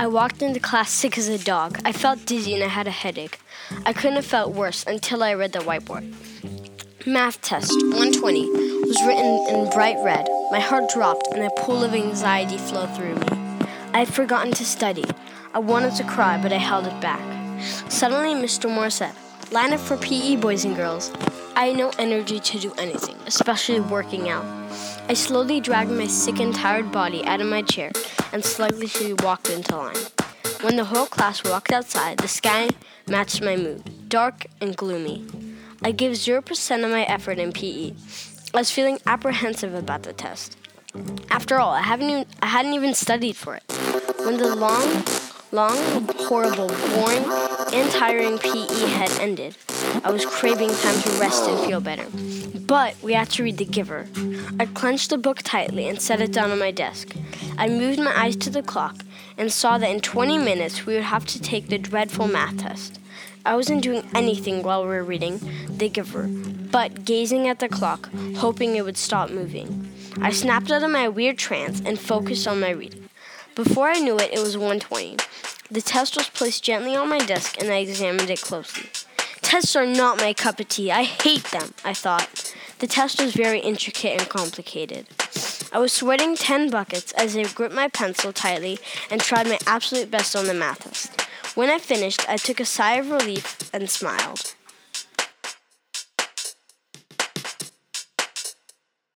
I walked into class sick as a dog. I felt dizzy and I had a headache. I couldn't have felt worse until I read the whiteboard. Math test 120 was written in bright red. My heart dropped and a pool of anxiety flowed through me. I had forgotten to study. I wanted to cry, but I held it back. Suddenly, Mr. Moore said, Line up for PE, boys and girls. I had no energy to do anything, especially working out. I slowly dragged my sick and tired body out of my chair and sluggishly walked into line. When the whole class walked outside, the sky matched my mood, dark and gloomy. I gave 0% of my effort in PE. I was feeling apprehensive about the test. After all, I haven't even, I hadn't even studied for it. When the long, long, horrible, boring, and tiring PE had ended, I was craving time to rest and feel better. But we had to read The Giver. I clenched the book tightly and set it down on my desk. I moved my eyes to the clock and saw that in 20 minutes we would have to take the dreadful math test. I wasn't doing anything while we were reading The Giver, but gazing at the clock, hoping it would stop moving. I snapped out of my weird trance and focused on my reading. Before I knew it, it was 1:20. The test was placed gently on my desk and I examined it closely. Tests are not my cup of tea. I hate them, I thought. The test was very intricate and complicated. I was sweating 10 buckets as I gripped my pencil tightly and tried my absolute best on the math test. When I finished, I took a sigh of relief and smiled.